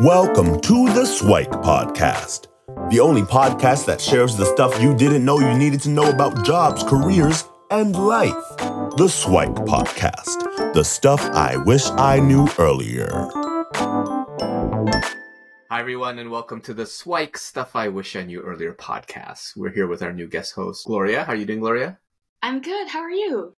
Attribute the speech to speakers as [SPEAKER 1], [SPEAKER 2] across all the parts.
[SPEAKER 1] Welcome to the SIWIKE Podcast, the only podcast that shares the stuff you didn't know you needed to know about jobs, careers, and life. The SIWIKE Podcast, the stuff I wish I knew earlier.
[SPEAKER 2] Hi, everyone, and welcome to the SIWIKE Stuff I Wish I Knew Earlier podcast. We're here with our new guest host, Gloria. How are you doing, Gloria?
[SPEAKER 3] I'm good. How are you?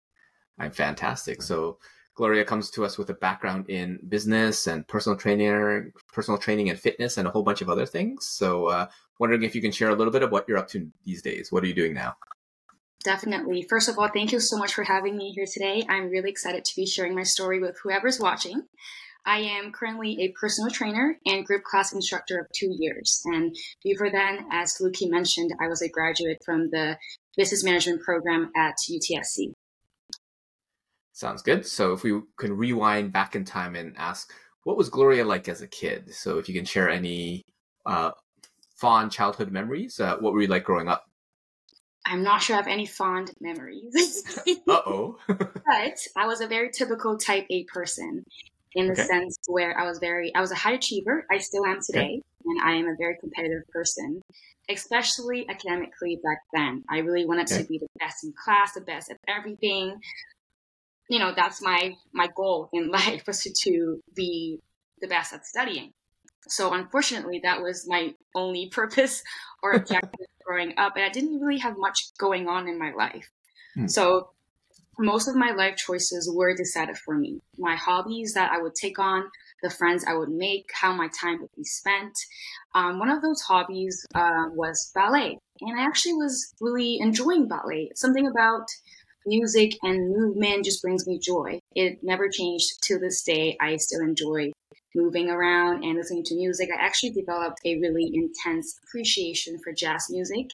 [SPEAKER 2] I'm fantastic. So, Gloria comes to us with a background in business and personal training, personal training and fitness, and a whole bunch of other things. So, uh, wondering if you can share a little bit of what you're up to these days. What are you doing now?
[SPEAKER 3] Definitely. First of all, thank you so much for having me here today. I'm really excited to be sharing my story with whoever's watching. I am currently a personal trainer and group class instructor of two years. And before then, as Luki mentioned, I was a graduate from the business management program at UTSC.
[SPEAKER 2] Sounds good. So if we can rewind back in time and ask, what was Gloria like as a kid? So if you can share any uh, fond childhood memories, uh, what were you like growing up?
[SPEAKER 3] I'm not sure I have any fond memories.
[SPEAKER 2] uh oh.
[SPEAKER 3] but I was a very typical type A person in the okay. sense where I was very, I was a high achiever. I still am today. Okay. And I am a very competitive person, especially academically back then. I really wanted okay. to be the best in class, the best at everything you know that's my my goal in life was to, to be the best at studying. So unfortunately that was my only purpose or objective growing up and i didn't really have much going on in my life. Hmm. so most of my life choices were decided for me. My hobbies that i would take on the friends i would make how my time would be spent. Um, one of those hobbies uh, was ballet and i actually was really enjoying ballet. Something about music and movement just brings me joy. It never changed to this day. I still enjoy moving around and listening to music. I actually developed a really intense appreciation for jazz music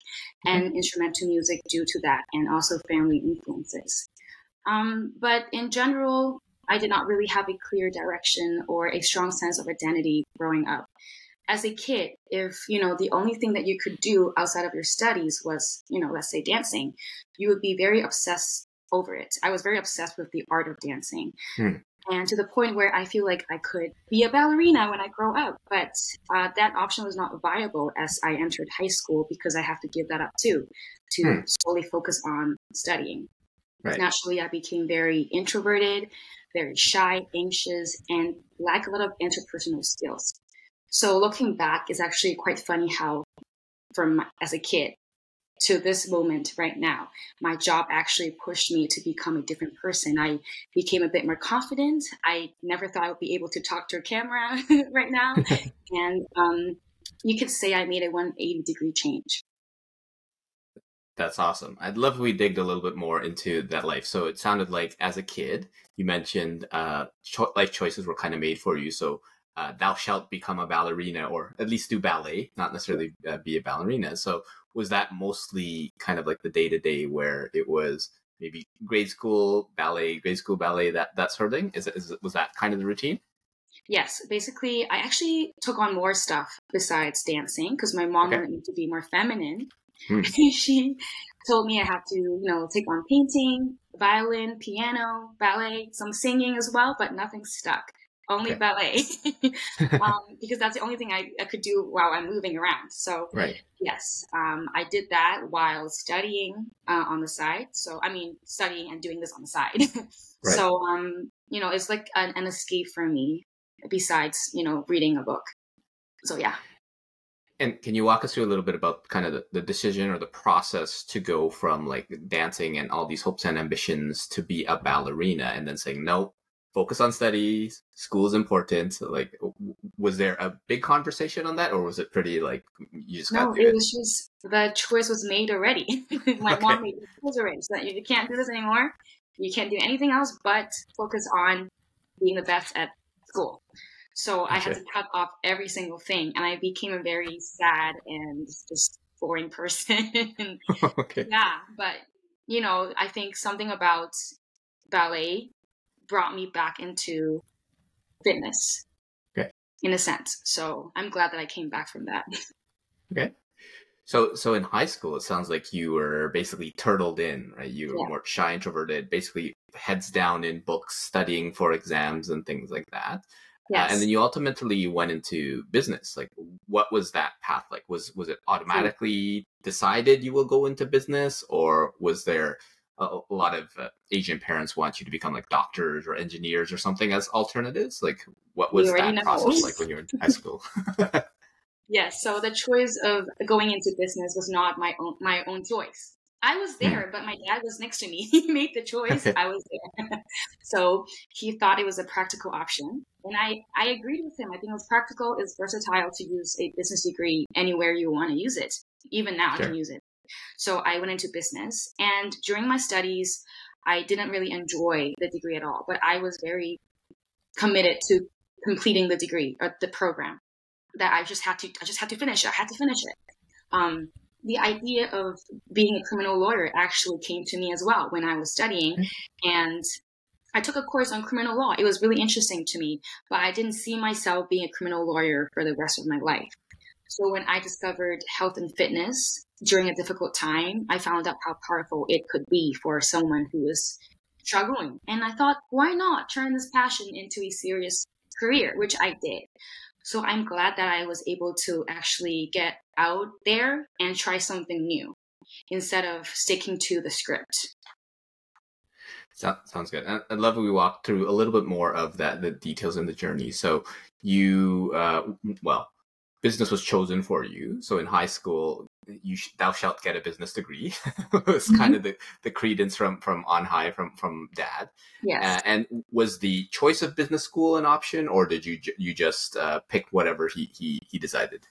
[SPEAKER 3] and mm-hmm. instrumental music due to that, and also family influences. Um, but in general, I did not really have a clear direction or a strong sense of identity growing up as a kid, if, you know, the only thing that you could do outside of your studies was, you know, let's say dancing, you would be very obsessed over it. I was very obsessed with the art of dancing. Hmm. And to the point where I feel like I could be a ballerina when I grow up. But uh, that option was not viable as I entered high school because I have to give that up too, to hmm. solely focus on studying. Right. Naturally, I became very introverted, very shy, anxious, and lack a lot of interpersonal skills. So looking back, it's actually quite funny how, from as a kid to this moment right now, my job actually pushed me to become a different person. I became a bit more confident. I never thought I would be able to talk to a camera right now, and um, you could say I made a 180 degree change.
[SPEAKER 2] That's awesome. I'd love if we digged a little bit more into that life. So it sounded like as a kid, you mentioned uh, cho- life choices were kind of made for you. So uh, thou shalt become a ballerina or at least do ballet, not necessarily uh, be a ballerina. So was that mostly kind of like the day to day where it was maybe grade school ballet, grade school ballet, that that sort of thing? Is, is was that kind of the routine?
[SPEAKER 3] Yes, basically, I actually took on more stuff besides dancing because my mom okay. wanted me to be more feminine. Hmm. she told me I have to, you know, take on painting, violin, piano, ballet, some singing as well, but nothing stuck only okay. ballet um, because that's the only thing I, I, could do while I'm moving around. So,
[SPEAKER 2] right.
[SPEAKER 3] yes, um, I did that while studying uh, on the side. So, I mean, studying and doing this on the side. right. So, um, you know, it's like an, an escape for me besides, you know, reading a book. So, yeah.
[SPEAKER 2] And can you walk us through a little bit about kind of the, the, decision or the process to go from like dancing and all these hopes and ambitions to be a ballerina and then saying, no, focus on studies school is important like was there a big conversation on that or was it pretty like you just
[SPEAKER 3] no it, it, was just the choice was made already my okay. mom made the choice already so that you can't do this anymore you can't do anything else but focus on being the best at school so okay. i had to cut off every single thing and i became a very sad and just boring person okay. yeah but you know i think something about ballet brought me back into fitness.
[SPEAKER 2] Okay.
[SPEAKER 3] In a sense. So I'm glad that I came back from that.
[SPEAKER 2] Okay. So so in high school it sounds like you were basically turtled in, right? You were yeah. more shy introverted, basically heads down in books, studying for exams and things like that. Yes. Uh, and then you ultimately went into business. Like, what was that path like? Was was it automatically decided you will go into business, or was there a, a lot of uh, Asian parents want you to become like doctors or engineers or something as alternatives? Like, what was that know. process like when you were in high school?
[SPEAKER 3] yes. So the choice of going into business was not my own my own choice. I was hmm. there, but my dad was next to me. He made the choice. I was there. so he thought it was a practical option. And I, I agreed with him. I think it was practical, it's versatile to use a business degree anywhere you want to use it. Even now, sure. I can use it. So I went into business. And during my studies, I didn't really enjoy the degree at all, but I was very committed to completing the degree or the program that I just had to, I just had to finish it. I had to finish it. Um, the idea of being a criminal lawyer actually came to me as well when I was studying. And I took a course on criminal law. It was really interesting to me, but I didn't see myself being a criminal lawyer for the rest of my life. So when I discovered health and fitness during a difficult time, I found out how powerful it could be for someone who is struggling. And I thought, why not turn this passion into a serious career, which I did. So I'm glad that I was able to actually get out there and try something new instead of sticking to the script.
[SPEAKER 2] So, sounds good. I'd love if we walk through a little bit more of that, the details in the journey. So you, uh, well, business was chosen for you. So in high school, you sh- thou shalt get a business degree. it was mm-hmm. kind of the, the credence from from on high from from dad.
[SPEAKER 3] Yes.
[SPEAKER 2] Uh, and was the choice of business school an option, or did you you just uh, pick whatever he he he decided?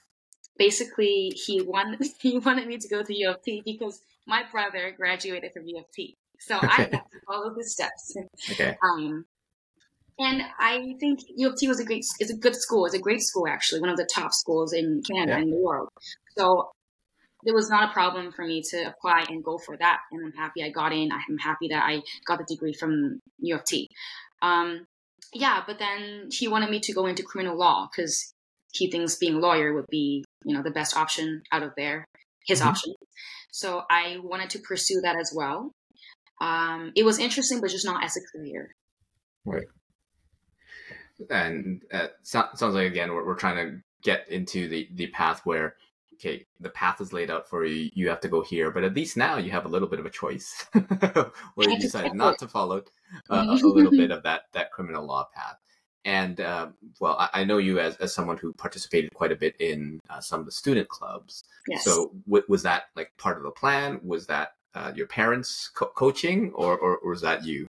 [SPEAKER 3] Basically, he wanted he wanted me to go to U of T because my brother graduated from U of T, so okay. I got to follow his steps.
[SPEAKER 2] Okay.
[SPEAKER 3] Um, and I think U of T was a great, it's a good school. It's a great school, actually, one of the top schools in Canada yeah. and the world. So it was not a problem for me to apply and go for that. And I'm happy I got in. I'm happy that I got the degree from U of T. Um, yeah, but then he wanted me to go into criminal law because he thinks being a lawyer would be, you know, the best option out of there, his mm-hmm. option. So I wanted to pursue that as well. Um, it was interesting, but just not as a career.
[SPEAKER 2] Right and uh, so, sounds like again we're, we're trying to get into the the path where okay the path is laid out for you you have to go here. But at least now you have a little bit of a choice where you decided not to follow uh, a little bit of that that criminal law path. And uh, well I, I, know you as, as someone who participated quite a bit in uh, some of the student clubs.
[SPEAKER 3] Yes.
[SPEAKER 2] so w- was that like part of the plan? Was that uh, your parents co- coaching? Or, or, or was that you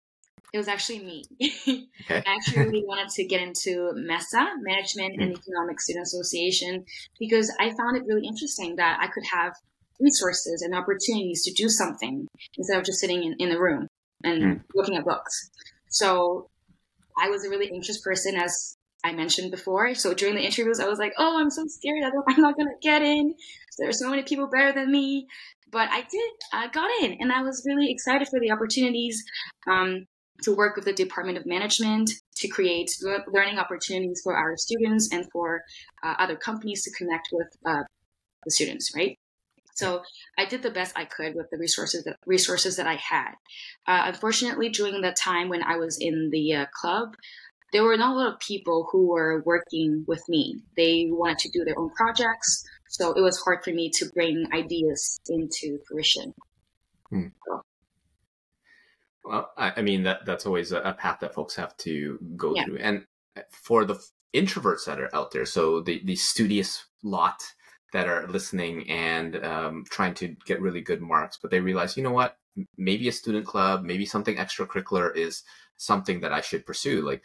[SPEAKER 3] it was actually me. Okay. I actually really wanted to get into MESA, Management and mm. Economic Student Association, because I found it really interesting that I could have resources and opportunities to do something instead of just sitting in, in the room and mm. looking at books. So I was a really anxious person, as I mentioned before. So during the interviews, I was like, oh, I'm so scared. I am not going to get in. There are so many people better than me. But I did. I got in, and I was really excited for the opportunities. Um, to work with the Department of Management to create learning opportunities for our students and for uh, other companies to connect with uh, the students, right? So I did the best I could with the resources that resources that I had. Uh, unfortunately, during the time when I was in the uh, club, there were not a lot of people who were working with me. They wanted to do their own projects, so it was hard for me to bring ideas into fruition.
[SPEAKER 2] Hmm. So, well, I, I mean that that's always a, a, path that folks have to go yeah. through, and for the introverts that are out there, so the the studious lot that are listening and um, trying to get really good marks, but they realize, you know what, maybe a student club, maybe something extracurricular is something that I should pursue. Like,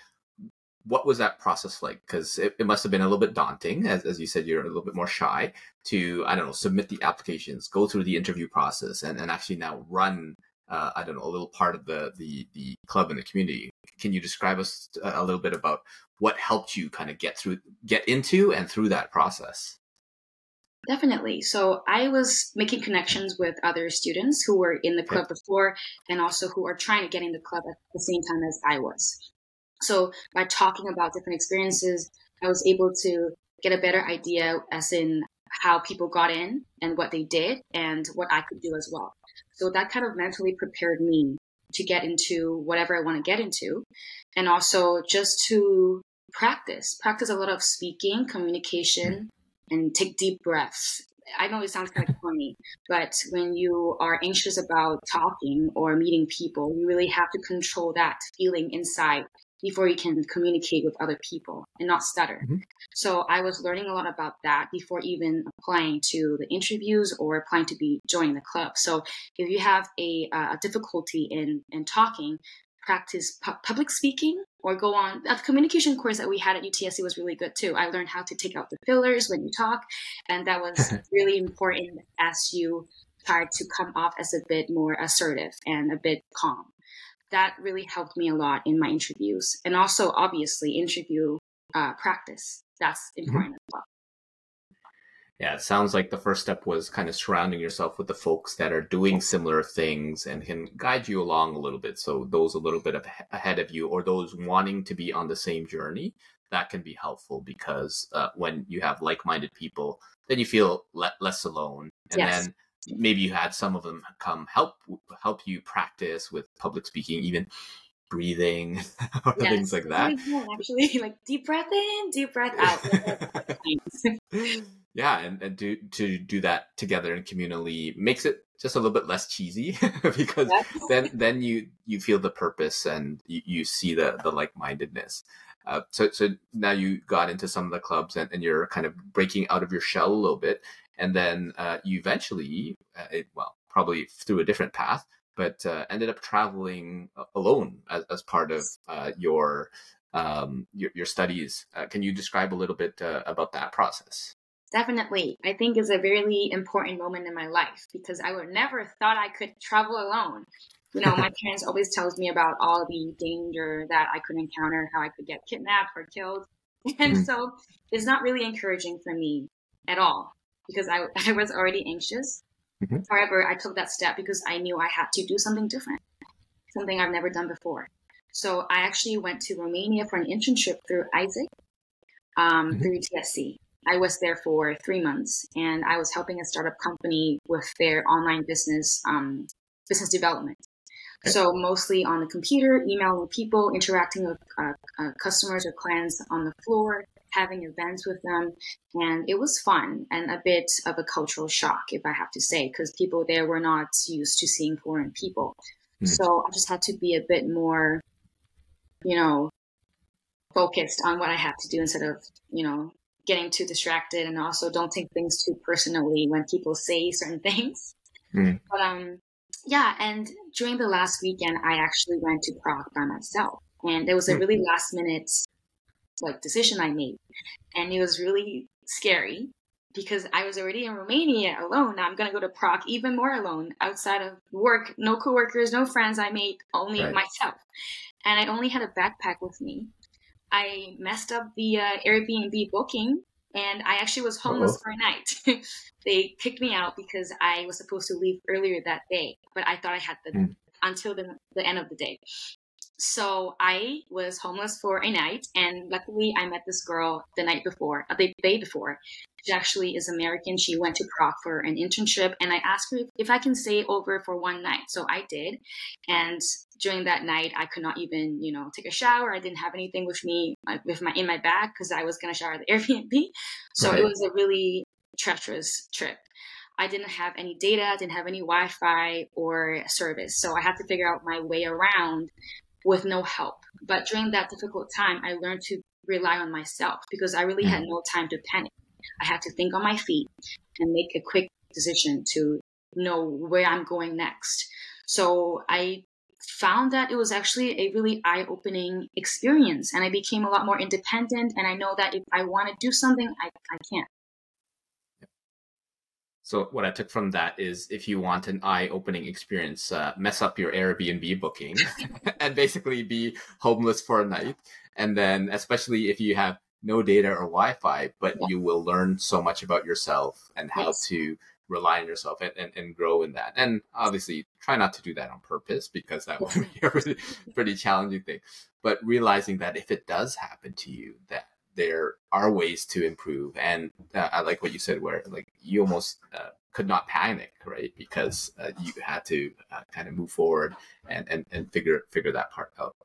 [SPEAKER 2] what was that process like? Because it, it, must have been a little bit daunting, as, as you said, you're a little bit more shy to, I don't know, submit the applications, go through the interview process, and, and actually now run uh, I don't know, a little part of the, the, the club and the community. Can you describe us a little bit about what helped you kind of get through, get into and through that process?
[SPEAKER 3] Definitely. So I was making connections with other students who were in the club before and also who are trying to get in the club at the same time as I was. So by talking about different experiences, I was able to get a better idea as in how people got in and what they did and what I could do as well. So that kind of mentally prepared me to get into whatever I want to get into. And also just to practice, practice a lot of speaking, communication, and take deep breaths. I know it sounds kind of corny, but when you are anxious about talking or meeting people, you really have to control that feeling inside before you can communicate with other people and not stutter. Mm-hmm. So I was learning a lot about that before even applying to the interviews or applying to be joining the club. So if you have a, uh, a difficulty in in talking, practice pu- public speaking or go on the communication course that we had at UTSC was really good too. I learned how to take out the fillers when you talk, and that was really important as you try to come off as a bit more assertive and a bit calm that really helped me a lot in my interviews and also obviously interview uh, practice that's mm-hmm. important mm-hmm. as well
[SPEAKER 2] yeah it sounds like the first step was kind of surrounding yourself with the folks that are doing similar things and can guide you along a little bit so those a little bit of ahead of you or those wanting to be on the same journey that can be helpful because uh, when you have like-minded people then you feel le- less alone and yes. then maybe you had some of them come help help you practice with public speaking even breathing or yes. things like that
[SPEAKER 3] actually like deep breath in deep breath out
[SPEAKER 2] yeah and, and do, to do that together and communally makes it just a little bit less cheesy because yes. then then you you feel the purpose and you, you see the the like-mindedness uh, so so now you got into some of the clubs and, and you're kind of breaking out of your shell a little bit and then uh, you eventually, uh, it, well, probably through a different path, but uh, ended up traveling alone as, as part of uh, your, um, your, your studies. Uh, can you describe a little bit uh, about that process?
[SPEAKER 3] Definitely. I think it's a really important moment in my life because I would never thought I could travel alone. You know, my parents always tells me about all the danger that I could encounter, how I could get kidnapped or killed. And mm-hmm. so it's not really encouraging for me at all because I, I was already anxious. Mm-hmm. However, I took that step because I knew I had to do something different, something I've never done before. So I actually went to Romania for an internship through AIESEC, um, mm-hmm. through TSC. I was there for three months, and I was helping a startup company with their online business um, business development. So mostly on the computer, emailing people, interacting with uh, uh, customers or clients on the floor, having events with them. And it was fun and a bit of a cultural shock, if I have to say, because people there were not used to seeing foreign people. Mm. So I just had to be a bit more, you know, focused on what I have to do instead of, you know, getting too distracted and also don't take things too personally when people say certain things. Mm. But um yeah, and during the last weekend I actually went to Prague by myself. And there was a hmm. really last minute like decision I made. And it was really scary because I was already in Romania alone. Now I'm going to go to Prague even more alone outside of work, no coworkers, no friends. I made only right. myself. And I only had a backpack with me. I messed up the uh, Airbnb booking and I actually was homeless Uh-oh. for a night. they kicked me out because I was supposed to leave earlier that day, but I thought I had the mm. until the, the end of the day. So I was homeless for a night, and luckily I met this girl the night before, uh, the day before. She actually is American. She went to Prague for an internship, and I asked her if I can stay over for one night. So I did, and during that night, I could not even, you know, take a shower. I didn't have anything with me, with my in my bag, because I was gonna shower at the Airbnb. So right. it was a really treacherous trip. I didn't have any data, I didn't have any Wi-Fi or service, so I had to figure out my way around with no help. But during that difficult time, I learned to rely on myself because I really had mm-hmm. no time to panic. I had to think on my feet and make a quick decision to know where I'm going next. So I found that it was actually a really eye opening experience and I became a lot more independent. And I know that if I want to do something, I, I can.
[SPEAKER 2] So what I took from that is if you want an eye-opening experience, uh, mess up your Airbnb booking and basically be homeless for a night. And then especially if you have no data or Wi-Fi, but you will learn so much about yourself and how yes. to rely on yourself and, and, and, grow in that. And obviously try not to do that on purpose because that would be a pretty, pretty challenging thing. But realizing that if it does happen to you, that there are ways to improve. And uh, I like what you said, where like you almost uh, could not panic, right? Because uh, you had to uh, kind of move forward and, and, and figure figure that part out.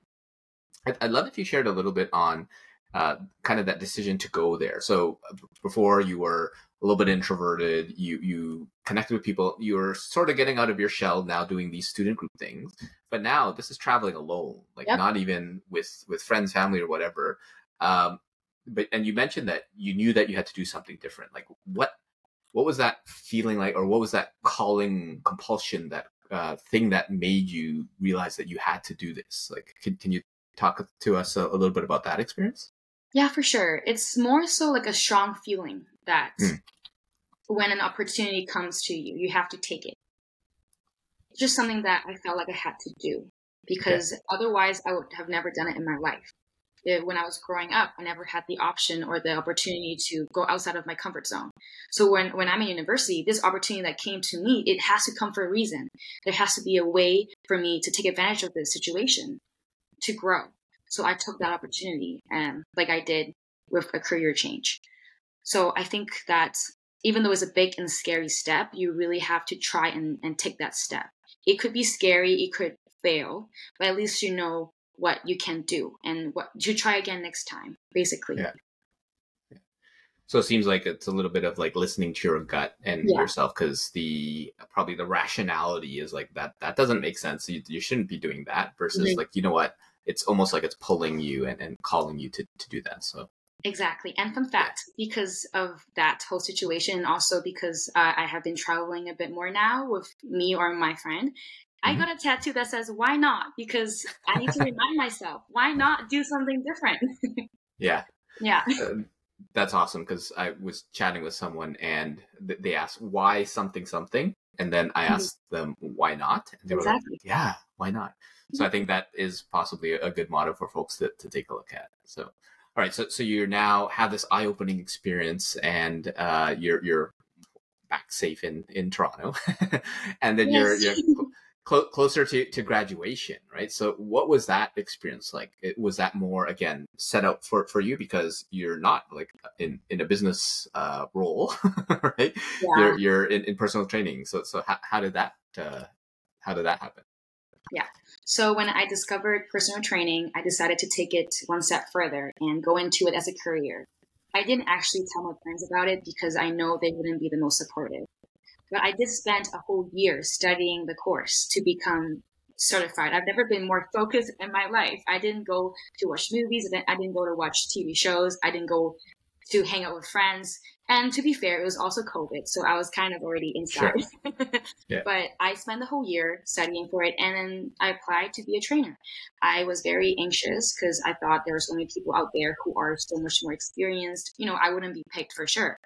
[SPEAKER 2] I'd, I'd, love if you shared a little bit on uh, kind of that decision to go there. So uh, before you were a little bit introverted, you you connected with people, you were sort of getting out of your shell now doing these student group things. But now this is traveling alone, like yep. not even with with friends, family, or whatever. Um, but and you mentioned that you knew that you had to do something different. Like what what was that feeling like, or what was that calling compulsion that uh, thing that made you realize that you had to do this? Like, can, can you talk to us a, a little bit about that experience?
[SPEAKER 3] Yeah, for sure. It's more so like a strong feeling that mm. when an opportunity comes to you, you have to take it. It's just something that I felt like I had to do because okay. otherwise I would have never done it in my life. When I was growing up, I never had the option or the opportunity to go outside of my comfort zone. So when, when I'm in university, this opportunity that came to me, it has to come for a reason. There has to be a way for me to take advantage of this situation to grow. So I took that opportunity and like I did with a career change. So I think that even though it's a big and scary step, you really have to try and, and take that step. It could be scary, it could fail, but at least you know what you can do and what you try again next time, basically.
[SPEAKER 2] Yeah. So it seems like it's a little bit of like listening to your gut and yeah. yourself because the probably the rationality is like that that doesn't make sense. You, you shouldn't be doing that versus like you know what it's almost like it's pulling you and, and calling you to, to do that. So
[SPEAKER 3] Exactly. And fun fact, because of that whole situation, and also because uh, I have been traveling a bit more now with me or my friend. I got a tattoo that says, why not? Because I need to remind myself, why not do something different?
[SPEAKER 2] yeah.
[SPEAKER 3] Yeah.
[SPEAKER 2] Uh, that's awesome because I was chatting with someone and th- they asked, why something, something? And then I mm-hmm. asked mm-hmm. them, why not? And they exactly. were like, yeah, why not? So I think that is possibly a good motto for folks to, to take a look at. So, all right. So, so you now have this eye opening experience and uh, you're, you're back safe in, in Toronto and then yes. you're, you're cl- closer to, to graduation, right? So what was that experience like? It, was that more, again, set up for, for you because you're not like in, in a business uh, role, right? Yeah. You're, you're in, in personal training. So, so how, how did that, uh, how did that happen?
[SPEAKER 3] Yeah. So when I discovered personal training, I decided to take it one step further and go into it as a career. I didn't actually tell my friends about it because I know they wouldn't be the most supportive. But I did spend a whole year studying the course to become certified. I've never been more focused in my life. I didn't go to watch movies. I didn't go to watch TV shows. I didn't go to hang out with friends. And to be fair, it was also COVID, so I was kind of already inside. Sure. yeah. But I spent the whole year studying for it, and then I applied to be a trainer. I was very anxious because I thought there were so many people out there who are so much more experienced. You know, I wouldn't be picked for sure.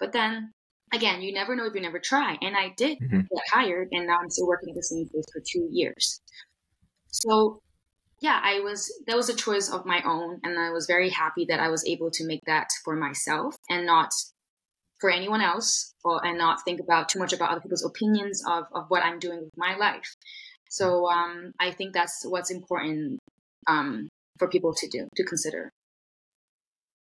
[SPEAKER 3] But then again, you never know if you never try. And I did mm-hmm. get hired, and now I'm still working at the same place for two years. So yeah, I was that was a choice of my own, and I was very happy that I was able to make that for myself and not for anyone else, or and not think about too much about other people's opinions of of what I'm doing with my life. So um, I think that's what's important um, for people to do to consider.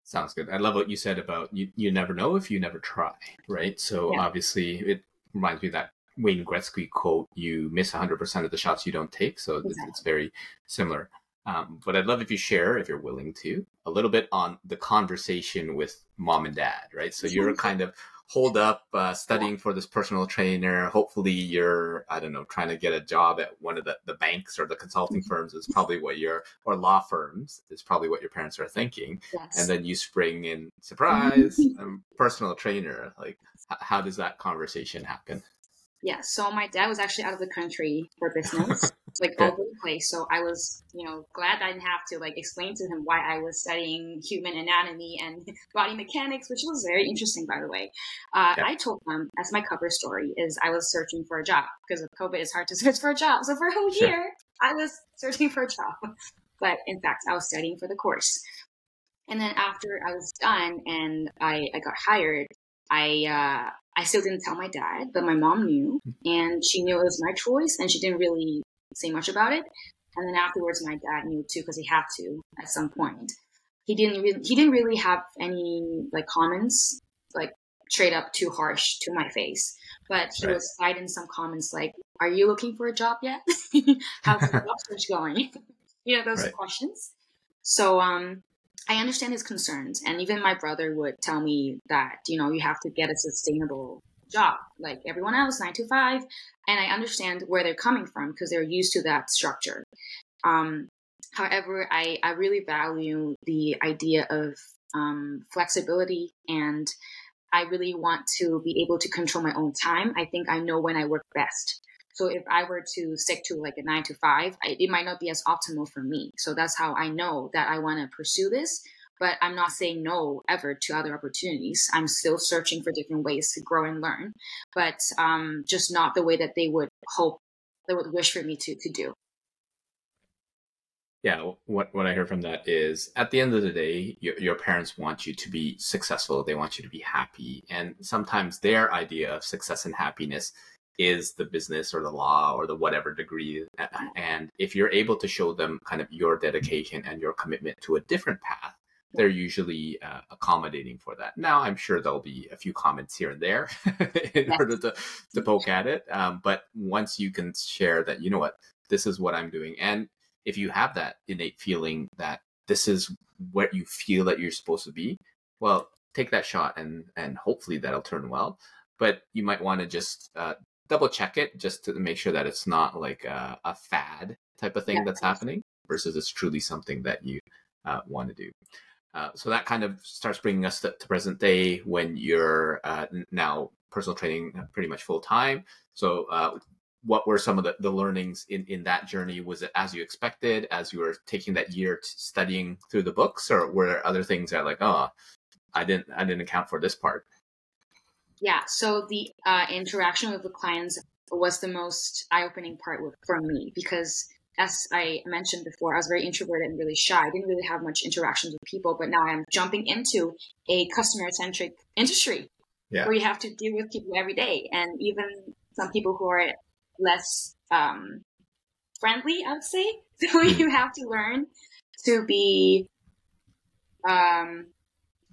[SPEAKER 2] Sounds good. I love what you said about you. You never know if you never try, right? So yeah. obviously, it reminds me that Wayne Gretzky quote, you miss 100% of the shots you don't take. So exactly. it's, it's, very similar. Um, but I'd love if you share, if you're willing to, a little bit on the conversation with mom and dad, right? So you're kind of hold up uh, studying for this personal trainer. Hopefully you're, I don't know, trying to get a job at one of the, the banks or the consulting mm-hmm. firms is probably what your, or law firms is probably what your parents are thinking. Yes. And then you spring in surprise, um, personal trainer. Like, h- how does that conversation happen?
[SPEAKER 3] Yeah, so my dad was actually out of the country for business, like all over the place. So I was, you know, glad I didn't have to like explain to him why I was studying human anatomy and body mechanics, which was very interesting, by the way. Uh, yeah. I told him as my cover story is I was searching for a job because of COVID. It's hard to search for a job. So for a whole year. I was searching for a job, but in fact, I was studying for the course. And then after I was done and I, I got hired, I uh, I still didn't tell my dad, but my mom knew, and she knew it was my choice, and she didn't really say much about it. And then afterwards, my dad knew too because he had to at some point. He didn't really he didn't really have any like comments like straight up too harsh to my face, but he right. was citing some comments like, "Are you looking for a job yet? How's the job search going?" you know those right. questions. So um, I understand his concerns. And even my brother would tell me that, you know, you have to get a sustainable job like everyone else, nine to five. And I understand where they're coming from because they're used to that structure. Um, however, I, I really value the idea of um, flexibility and I really want to be able to control my own time. I think I know when I work best. So if I were to stick to like a nine to five, I, it might not be as optimal for me. So that's how I know that I want to pursue this. But I'm not saying no ever to other opportunities. I'm still searching for different ways to grow and learn, but um, just not the way that they would hope, they would wish for me to to do
[SPEAKER 2] yeah what what i hear from that is at the end of the day your, your parents want you to be successful they want you to be happy and sometimes their idea of success and happiness is the business or the law or the whatever degree and if you're able to show them kind of your dedication and your commitment to a different path they're usually uh, accommodating for that. Now, I'm sure there'll be a few comments here and there in yes. order to, to poke at it. Um, but once you can share that, you know what, this is what I'm doing. And if you have that innate feeling that this is what you feel that you're supposed to be, well, take that shot and and hopefully that'll turn well. But you might want to just uh, double check it just to make sure that it's not like a, a fad type of thing yeah, that's happening versus it's truly something that you uh, want to do. Uh, so that kind of starts bringing us to, to present day when you're uh, now personal training pretty much full time. So uh, what were some of the, the learnings in, in that journey? Was it as you expected as you were taking that year studying through the books, or were there other things that like, oh, I didn't I didn't account for this part?
[SPEAKER 3] Yeah, so the uh, interaction with the clients was the most eye opening part for me because as I mentioned before, I was very introverted and really shy. I didn't really have much interactions with people, but now I'm jumping into a customer centric industry yeah. where you have to deal with people every day. And even some people who are less um, friendly, I would say. So hmm. you have to learn to be um,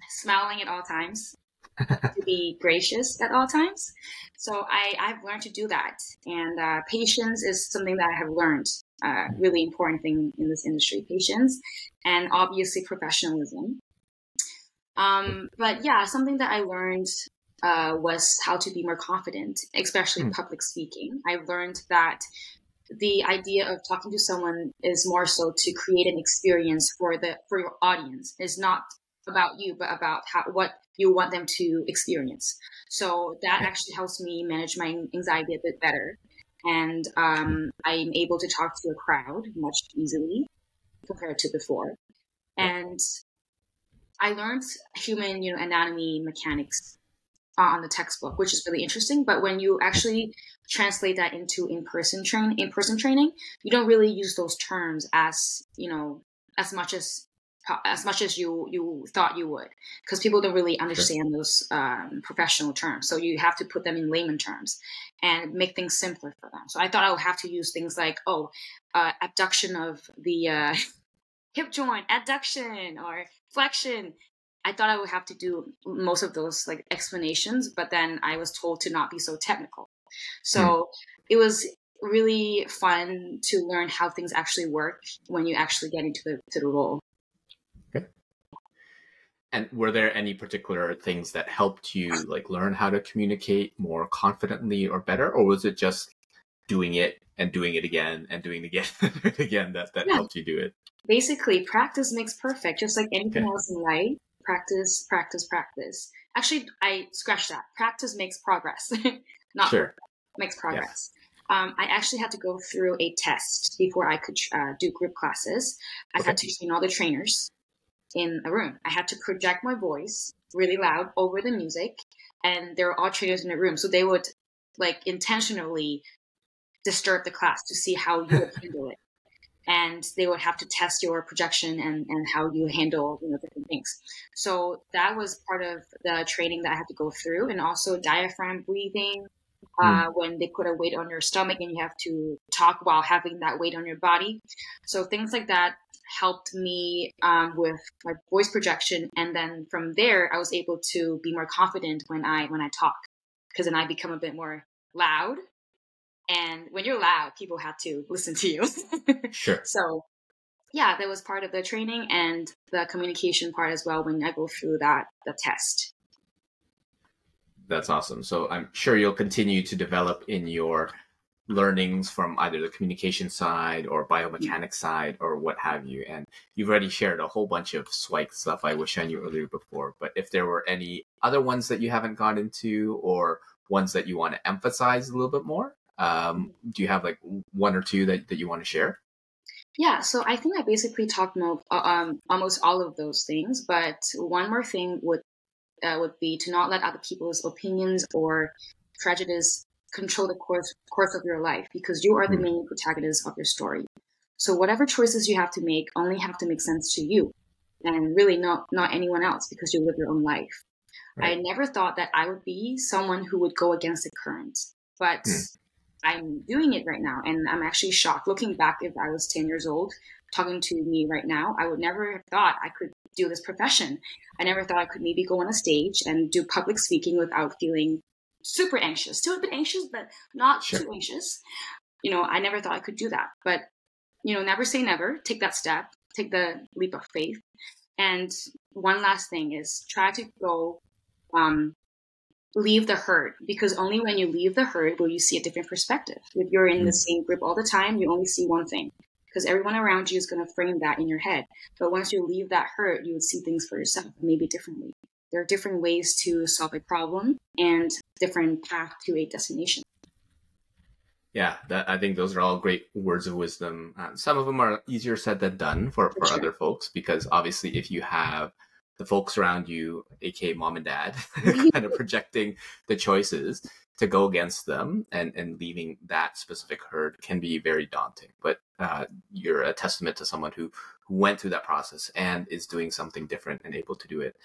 [SPEAKER 3] smiling at all times, to be gracious at all times. So I, I've learned to do that. And uh, patience is something that I have learned. Uh, really important thing in this industry, patience, and obviously professionalism. Um, but yeah, something that I learned uh, was how to be more confident, especially mm. public speaking. I learned that the idea of talking to someone is more so to create an experience for the for your audience. It's not about you, but about how what you want them to experience. So that actually helps me manage my anxiety a bit better, and um, I'm able to talk to a crowd much easily compared to before. And I learned human, you know, anatomy mechanics uh, on the textbook, which is really interesting. But when you actually translate that into in-person train in-person training, you don't really use those terms as you know as much as as much as you you thought you would, because people don't really understand those um, professional terms. So you have to put them in layman terms and make things simpler for them. So I thought I would have to use things like oh, uh, abduction of the uh, hip joint, adduction, or flexion, I thought I would have to do most of those like explanations, but then I was told to not be so technical. So mm. it was really fun to learn how things actually work when you actually get into the to the role.
[SPEAKER 2] And were there any particular things that helped you like learn how to communicate more confidently or better, or was it just doing it and doing it again and doing it again and again that that yeah. helped you do it?
[SPEAKER 3] Basically, practice makes perfect, just like anything okay. else in life practice, practice, practice. Actually, I scratched that. Practice makes progress, not sure. makes progress. Um, I actually had to go through a test before I could uh, do group classes. I okay. had to train all the trainers in a room. I had to project my voice really loud over the music, and there were all trainers in the room, so they would like intentionally disturb the class to see how you would handle it and they would have to test your projection and, and how you handle you know different things so that was part of the training that i had to go through and also diaphragm breathing uh, mm. when they put a weight on your stomach and you have to talk while having that weight on your body so things like that helped me um, with my voice projection and then from there i was able to be more confident when i when i talk because then i become a bit more loud and when you're loud, people have to listen to you.
[SPEAKER 2] sure.
[SPEAKER 3] So yeah, that was part of the training and the communication part as well when I go through that the test.
[SPEAKER 2] That's awesome. So I'm sure you'll continue to develop in your learnings from either the communication side or biomechanics side or what have you. And you've already shared a whole bunch of SIWIKE stuff I wish I knew earlier before. But if there were any other ones that you haven't gone into or ones that you want to emphasize a little bit more, um, do you have like one or two that, that you want to share?
[SPEAKER 3] Yeah, so I think I basically talked about uh, um, almost all of those things, but one more thing would uh, would be to not let other people's opinions or prejudice control the course course of your life because you are the hmm. main protagonist of your story. So whatever choices you have to make only have to make sense to you and really not not anyone else because you live your own life. Right. I never thought that I would be someone who would go against the current, but mm. I'm doing it right now and I'm actually shocked looking back if I was 10 years old talking to me right now, I would never have thought I could do this profession. I never thought I could maybe go on a stage and do public speaking without feeling super anxious, still a bit anxious, but not sure. too anxious. You know, I never thought I could do that. But, you know, never say never. Take that step, take the leap of faith. And one last thing is try to go um, leave the herd because only when you leave the herd will you see a different perspective. If you're in the mm. same group all the time, you only see one thing because everyone around you is going to frame that in your head. But once you leave that herd, you would see things for yourself, maybe differently. There are different ways to solve a problem and different path to a destination.
[SPEAKER 2] Yeah, that, I think those are all great words of wisdom. Uh, some of them are easier said than done for, for, for sure. other folks because obviously, if you have the folks around you, aka mom and dad, kind of projecting the choices to go against them and, and leaving that specific herd can be very daunting. But uh, you're a testament to someone who, who went through that process and is doing something different and able to do it.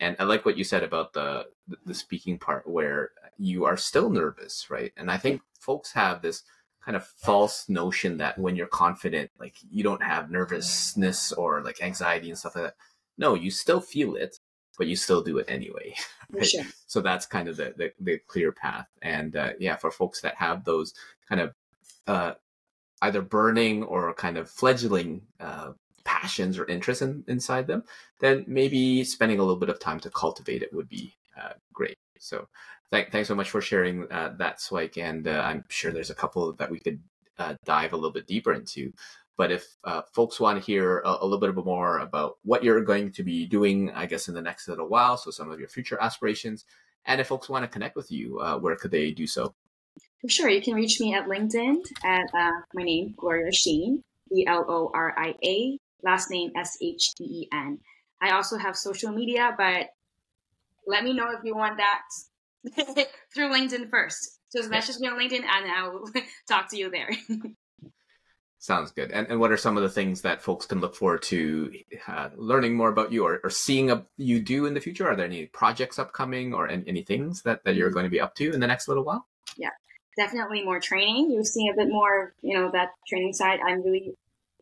[SPEAKER 2] And I like what you said about the the speaking part where you are still nervous, right? And I think folks have this kind of false notion that when you're confident, like you don't have nervousness or like anxiety and stuff like that. No, you still feel it, but you still do it anyway. Right? Sure. So that's kind of the, the, the clear path. And uh, yeah, for folks that have those kind of uh, either burning or kind of fledgling uh, passions or interests in, inside them, then maybe spending a little bit of time to cultivate it would be uh, great. So th- thanks so much for sharing uh, that, SIWIKE. And uh, I'm sure there's a couple that we could uh, dive a little bit deeper into. But if uh, folks want to hear a, a, little bit more about what you're going to be doing, I guess, in the next little while, so some of your future aspirations, and if folks want to connect with you, uh, where could they do so?
[SPEAKER 3] For sure. You can reach me at LinkedIn at my name, Gloria Sheen, G L O R I A last name S H D E N. I also have social media, but let me know if you want that through LinkedIn first. Just message me on LinkedIn and I will talk to you there.
[SPEAKER 2] Sounds good. And, and what are some of the things that folks can look forward to uh, learning more about you or, or seeing a, you do in the future? Are there any projects upcoming or any, any things that, that you're mm-hmm. going to be up to in the next little while?
[SPEAKER 3] Yeah, definitely more training. You're seeing a bit more, you know, that training side. I'm really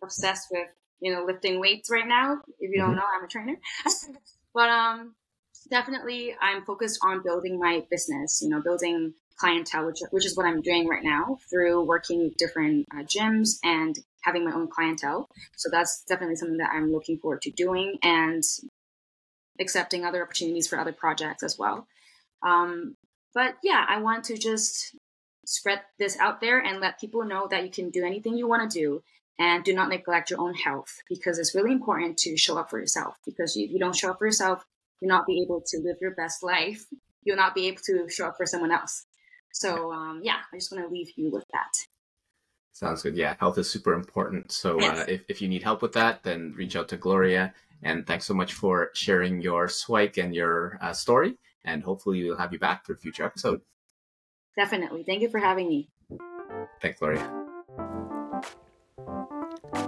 [SPEAKER 3] obsessed with you know, lifting weights right now. If you don't mm-hmm. know, I'm a trainer. but um, definitely, I'm focused on building my business. You know, building clientele, which which is what I'm doing right now through working with different uh, gyms and having my own clientele. So that's definitely something that I'm looking forward to doing and accepting other opportunities for other projects as well. Um, but yeah, I want to just spread this out there and let people know that you can do anything you want to do and do not neglect your own health because it's really important to show up for yourself. Because if you don't show up for yourself you'll not be able to live your best life. You'll not be able to show up for someone else. So um, yeah i just want to leave you with that.
[SPEAKER 2] Sounds good. Yeah health is super important. So uh, yes. uh, if, if you need help with that then reach out to gloria. And thanks so much for sharing your SIWIKE and your uh, story. And hopefully we'll have you back for a future episode.
[SPEAKER 3] Definitely. Thank you for having me.
[SPEAKER 2] Thanks gloria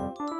[SPEAKER 4] Thank you.